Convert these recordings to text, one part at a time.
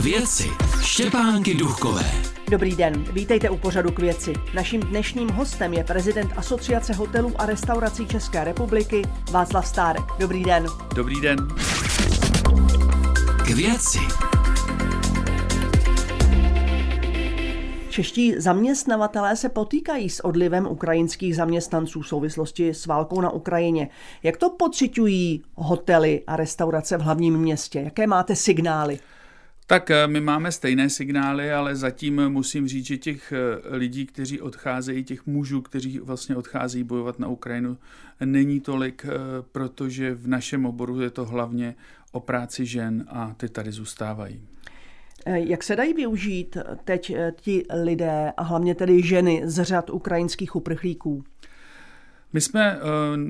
věci Štěpánky Duchové. Dobrý den, vítejte u pořadu k věci. Naším dnešním hostem je prezident Asociace hotelů a restaurací České republiky Václav Stárek. Dobrý den. Dobrý den. K věci. Čeští zaměstnavatelé se potýkají s odlivem ukrajinských zaměstnanců v souvislosti s válkou na Ukrajině. Jak to pocitují hotely a restaurace v hlavním městě? Jaké máte signály? Tak eh, my máme stejné signály, ale zatím musím říct, že těch eh, lidí, kteří odcházejí, těch mužů, kteří vlastně odcházejí bojovat na Ukrajinu, není tolik, eh, protože v našem oboru je to hlavně o práci žen a ty tady zůstávají. Jak se dají využít teď ti lidé a hlavně tedy ženy z řad ukrajinských uprchlíků? My jsme eh,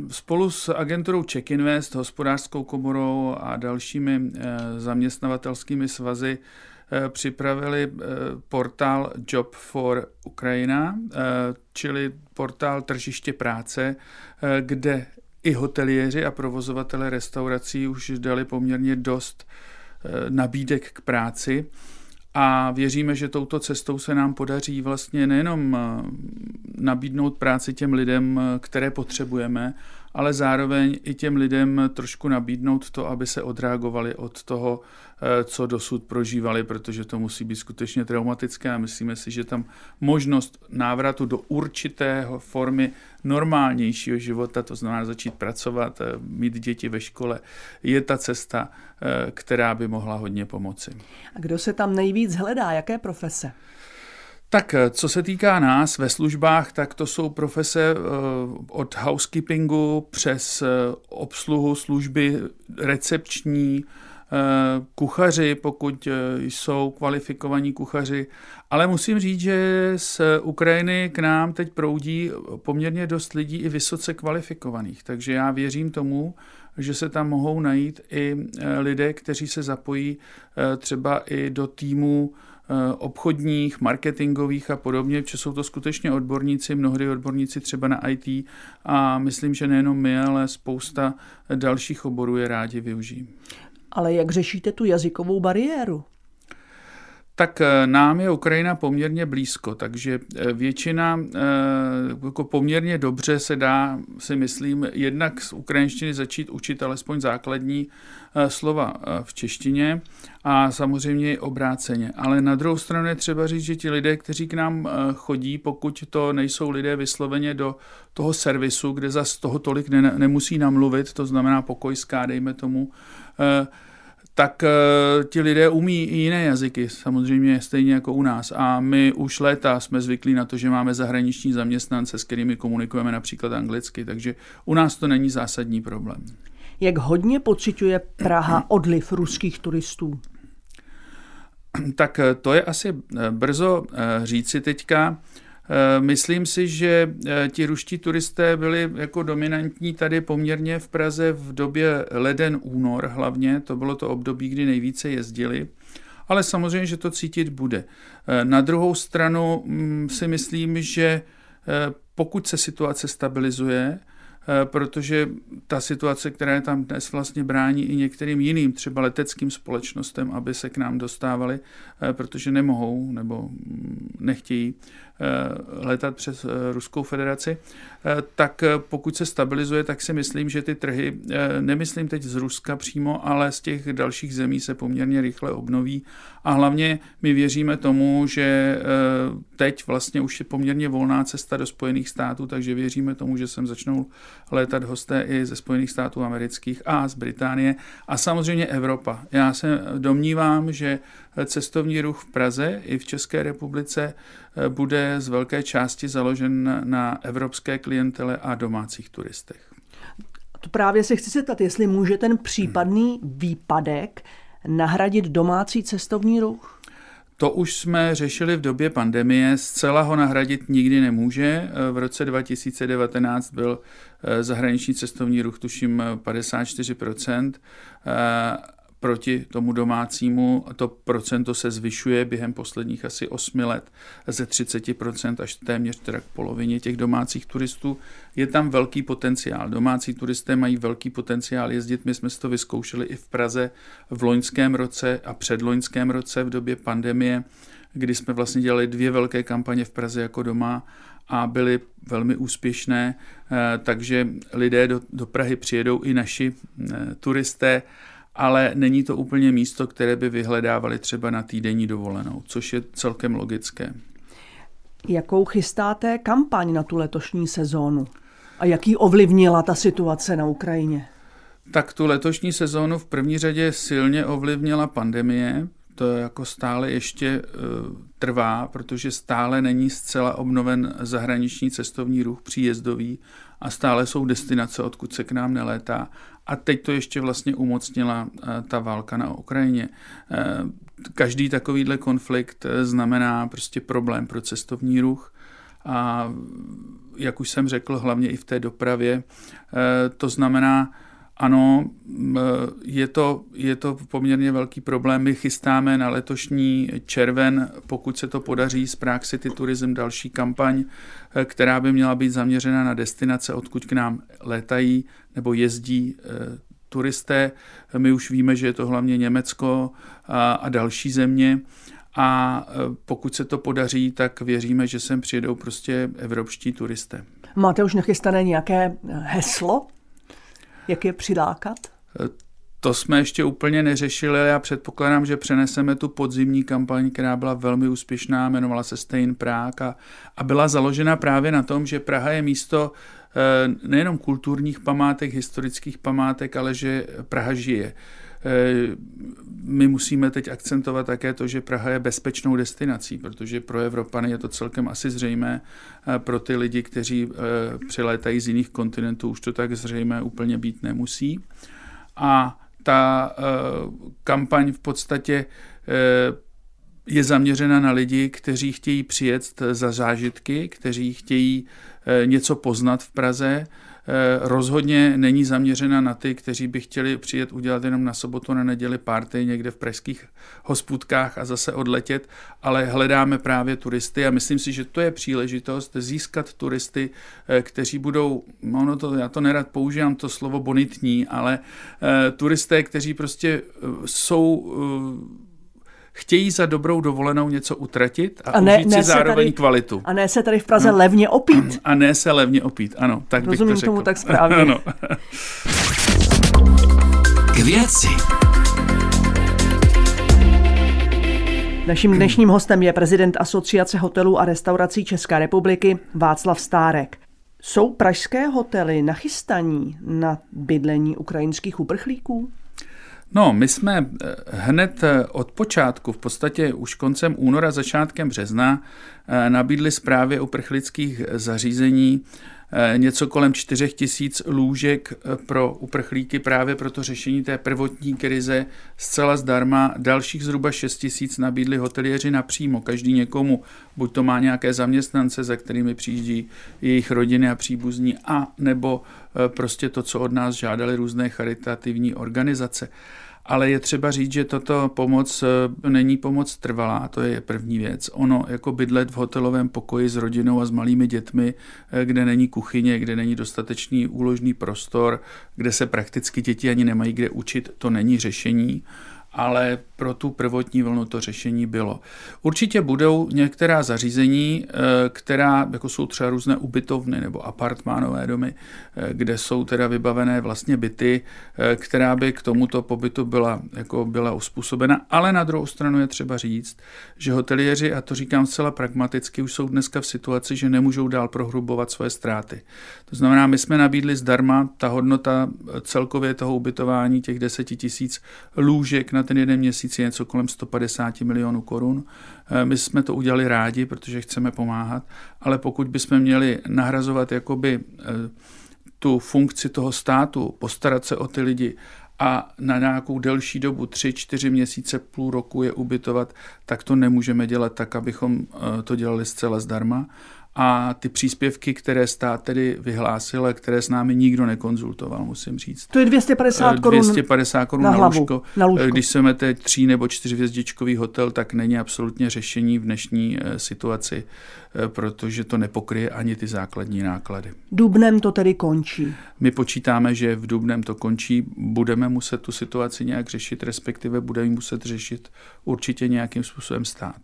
spolu s agenturou Check Invest, hospodářskou komorou a dalšími eh, zaměstnavatelskými svazy eh, připravili portál Job for Ukrajina, čili portál tržiště práce, kde i hoteliéři a provozovatele restaurací už dali poměrně dost nabídek k práci a věříme, že touto cestou se nám podaří vlastně nejenom eh, nabídnout práci těm lidem, eh, které potřebujeme, ale zároveň i těm lidem trošku nabídnout to, aby se odreagovali od toho, eh, co dosud prožívali, protože to musí být skutečně traumatické a myslíme si, že tam možnost návratu do určitého formy normálnějšího života, to znamená začít pracovat, eh, mít děti ve škole, je ta cesta, eh, která by mohla hodně pomoci. A kdo se tam nejvíc hledá? Jaké profese? Tak eh, co se týká nás ve službách, tak to jsou profese eh, od housekeepingu přes eh, obsluhu služby recepční, kuchaři, pokud jsou kvalifikovaní kuchaři. Ale musím říct, že z Ukrajiny k nám teď proudí poměrně dost lidí i vysoce kvalifikovaných. Takže já věřím tomu, že se tam mohou najít i lidé, kteří se zapojí třeba i do týmu obchodních, marketingových a podobně, protože jsou to skutečně odborníci, mnohdy odborníci třeba na IT a myslím, že nejenom my, ale spousta dalších oborů je rádi využijí. Ale jak řešíte tu jazykovou bariéru? Tak eh, nám je Ukrajina poměrně blízko, takže eh, většina eh, jako poměrně dobře se dá, si myslím, jednak z ukrajinštiny začít učit alespoň základní slova v češtině a samozřejmě i obráceně. Ale na druhou stranu je třeba říct, že ti lidé, kteří k nám chodí, pokud to nejsou lidé vysloveně do toho servisu, kde za toho tolik ne, nemusí namluvit, to znamená pokojská, dejme tomu, tak uh, ti lidé umí i jiné jazyky, samozřejmě stejně jako u nás. A my už léta jsme zvyklí na to, že máme zahraniční zaměstnance, s kterými komunikujeme například anglicky, takže u nás to není zásadní problém. Jak hodně pociťuje Praha odliv ruských turistů? Tak eh, to je asi eh, brzo říci teďka. Eh, myslím si, že eh, ti ruští turisté byli jako dominantní tady poměrně v Praze v době leden-únor hlavně, to bylo to období, kdy nejvíce jezdili, ale samozřejmě, že to cítit bude. Eh, na druhou stranu mm, si myslím, že pokud se situace stabilizuje, protože ta situace, která je tam dnes, vlastně brání i některým jiným, třeba leteckým společnostem, aby se k nám dostávali, protože nemohou nebo mm, nechtějí letat přes eh, Ruskou federaci, eh, tak pokud se stabilizuje, tak si myslím, že ty trhy, nemyslím teď z Ruska přímo, ale z těch dalších zemí se poměrně rychle obnoví a hlavně my věříme tomu, že teď vlastně už je poměrně volná cesta do Spojených států, takže věříme tomu, že sem začnou létat hosté i ze Spojených států amerických a z Británie a samozřejmě Evropa. Já se domnívám, že cestovní ruch v Praze i v České republice bude z velké části založen na evropské klientele a domácích turistech. To právě se chci zeptat, jestli může ten případný výpadek nahradit domácí cestovní ruch? To už jsme řešili v době pandemie, zcela ho nahradit nikdy nemůže. V roce 2019 byl eh, zahraniční cestovní ruch tuším 54%. Proti tomu domácímu. To procento se zvyšuje během posledních asi 8 let ze 30% až téměř teda k polovině těch domácích turistů. Je tam velký potenciál. Domácí turisté mají velký potenciál jezdit. My jsme si to vyzkoušeli i v Praze v loňském roce a předloňském roce v době pandemie, kdy jsme vlastně dělali dvě velké kampaně v Praze jako doma a byly velmi úspěšné, eh, takže lidé do, do Prahy přijedou i naši eh, turisté, ale není to úplně místo, které by vyhledávali třeba na týdenní dovolenou, což je celkem logické. Jakou chystáte kampaň na tu letošní sezónu? A jaký ovlivnila ta situace na Ukrajině? Tak tu letošní sezónu v první řadě silně ovlivnila pandemie, to jako stále ještě uh, trvá, protože stále není zcela obnoven zahraniční cestovní ruch příjezdový a stále jsou destinace, odkud se k nám nelétá. A teď to ještě vlastně umocnila uh, ta válka na Ukrajině. Uh, každý takovýhle konflikt znamená prostě problém pro cestovní ruch a jak už jsem řekl, hlavně i v té dopravě. To znamená, ano, je to, je to poměrně velký problém. My chystáme na letošní červen, pokud se to podaří, z Prague City Tourism další kampaň, eh, která by měla být zaměřena na destinace, odkud k nám létají nebo jezdí eh, turisté. My už víme, že je to hlavně Německo a, a další země. A eh, pokud se to podaří, tak věříme, že sem přijedou prostě evropští turisté. Máte už nachystané nějaké heslo jak je přilákat? To jsme ještě úplně neřešili, já předpokládám, že přeneseme tu podzimní kampaň, která byla velmi úspěšná, jmenovala se Stay in Prague a, a byla založena právě na tom, že Praha je místo eh, nejenom kulturních památek, historických památek, ale že Praha žije. Eh, my musíme teď akcentovat také to, že Praha je bezpečnou destinací, protože pro Evropany je to celkem asi zřejmé, pro ty lidi, kteří eh, přilétají z jiných kontinentů, už to tak zřejmé úplně být nemusí. A ta eh, kampaň v podstatě je zaměřena na lidi, kteří chtějí přijet za zážitky, kteří chtějí něco poznat v Praze, rozhodně není zaměřena na ty, kteří by chtěli přijet udělat jenom na sobotu, na neděli party někde v pražských hospůdkách a zase odletět, ale hledáme právě turisty a myslím si, že to je příležitost získat turisty, eh, kteří budou, ono to, já to nerad používám to slovo bonitní, ale uh, turisté, kteří prostě jsou chtějí za dobrou dovolenou něco utratit a, a ne, užít ne si zároveň tady, kvalitu. A ne se tady v Praze no. levně opít. A ne se levně opít, ano. Tak Rozumím bych to tomu tak správně. ano. K věci. Naším dnešním hostem je prezident Asociace hotelů a restaurací České republiky Václav Stárek. Jsou pražské hotely nachystaní na bydlení ukrajinských uprchlíků? No, my jsme eh, hned eh, od počátku, v podstatě už koncem února, začátkem března, eh, nabídli zprávě uprchlických zařízení něco kolem 4 tisíc lůžek pro uprchlíky právě pro to řešení té prvotní krize zcela zdarma. Dalších zhruba 6 tisíc nabídli hoteliéři napřímo, každý někomu, buď to má nějaké zaměstnance, za kterými přijíždí jejich rodiny a příbuzní, a nebo prostě to, co od nás žádali různé charitativní organizace. Ale je třeba říct, že toto pomoc eh, není pomoc trvalá, to je první věc. Ono jako bydlet v hotelovém pokoji s rodinou a s malými dětmi, eh, kde není kuchyně, kde není dostatečný úložný prostor, kde se prakticky děti ani nemají kde učit, to není řešení ale pro tu prvotní vlnu to řešení bylo. Určitě budou některá zařízení, eh, která, jako jsou třeba různé ubytovny nebo apartmánové domy, eh, kde jsou teda vybavené vlastně byty, eh, která by k tomuto pobytu byla, jako byla uspůsobena, ale na druhou stranu je třeba říct, že hoteliéři, a to říkám zcela pragmaticky, už jsou dneska v situaci, že nemůžou dál prohrubovat svoje ztráty. To znamená, my jsme nabídli zdarma, ta hodnota celkově toho ubytování, těch 10 tisíc lůžek na ten jeden měsíc je něco kolem 150 milionů korun. Eh, my jsme to udělali rádi, protože chceme pomáhat, ale pokud bychom měli nahrazovat jakoby eh, tu funkci toho státu, postarat se o ty lidi a na nějakou delší dobu, tři, čtyři měsíce, půl roku je ubytovat, tak to nemůžeme dělat tak, abychom eh, to dělali zcela zdarma. A ty příspěvky, které stát tedy vyhlásil, a které s námi nikdo nekonzultoval, musím říct. To je 250 Eh, korun 250 korun na na, hlavu, lůžko. na lůžko. Eh, Když se máte tří nebo čtyřhvězdičkový hotel, tak není absolutně řešení v dnešní eh, situaci, protože to nepokryje ani ty základní náklady. Dubnem to tedy končí. My počítáme, že v Dubnem to končí, budeme muset tu situaci nějak řešit, respektive budeme muset řešit určitě nějakým způsobem stát.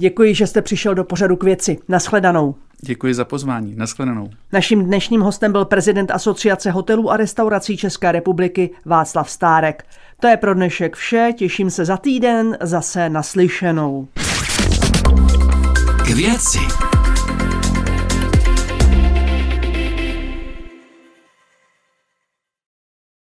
Děkuji, že jste přišel do pořadu k věci. Naschledanou. Děkuji za pozvání. Naschledanou. Naším dnešním hostem byl prezident Asociace hotelů a restaurací České republiky Václav Stárek. To je pro dnešek vše, těším se za týden zase naslyšenou. K věci.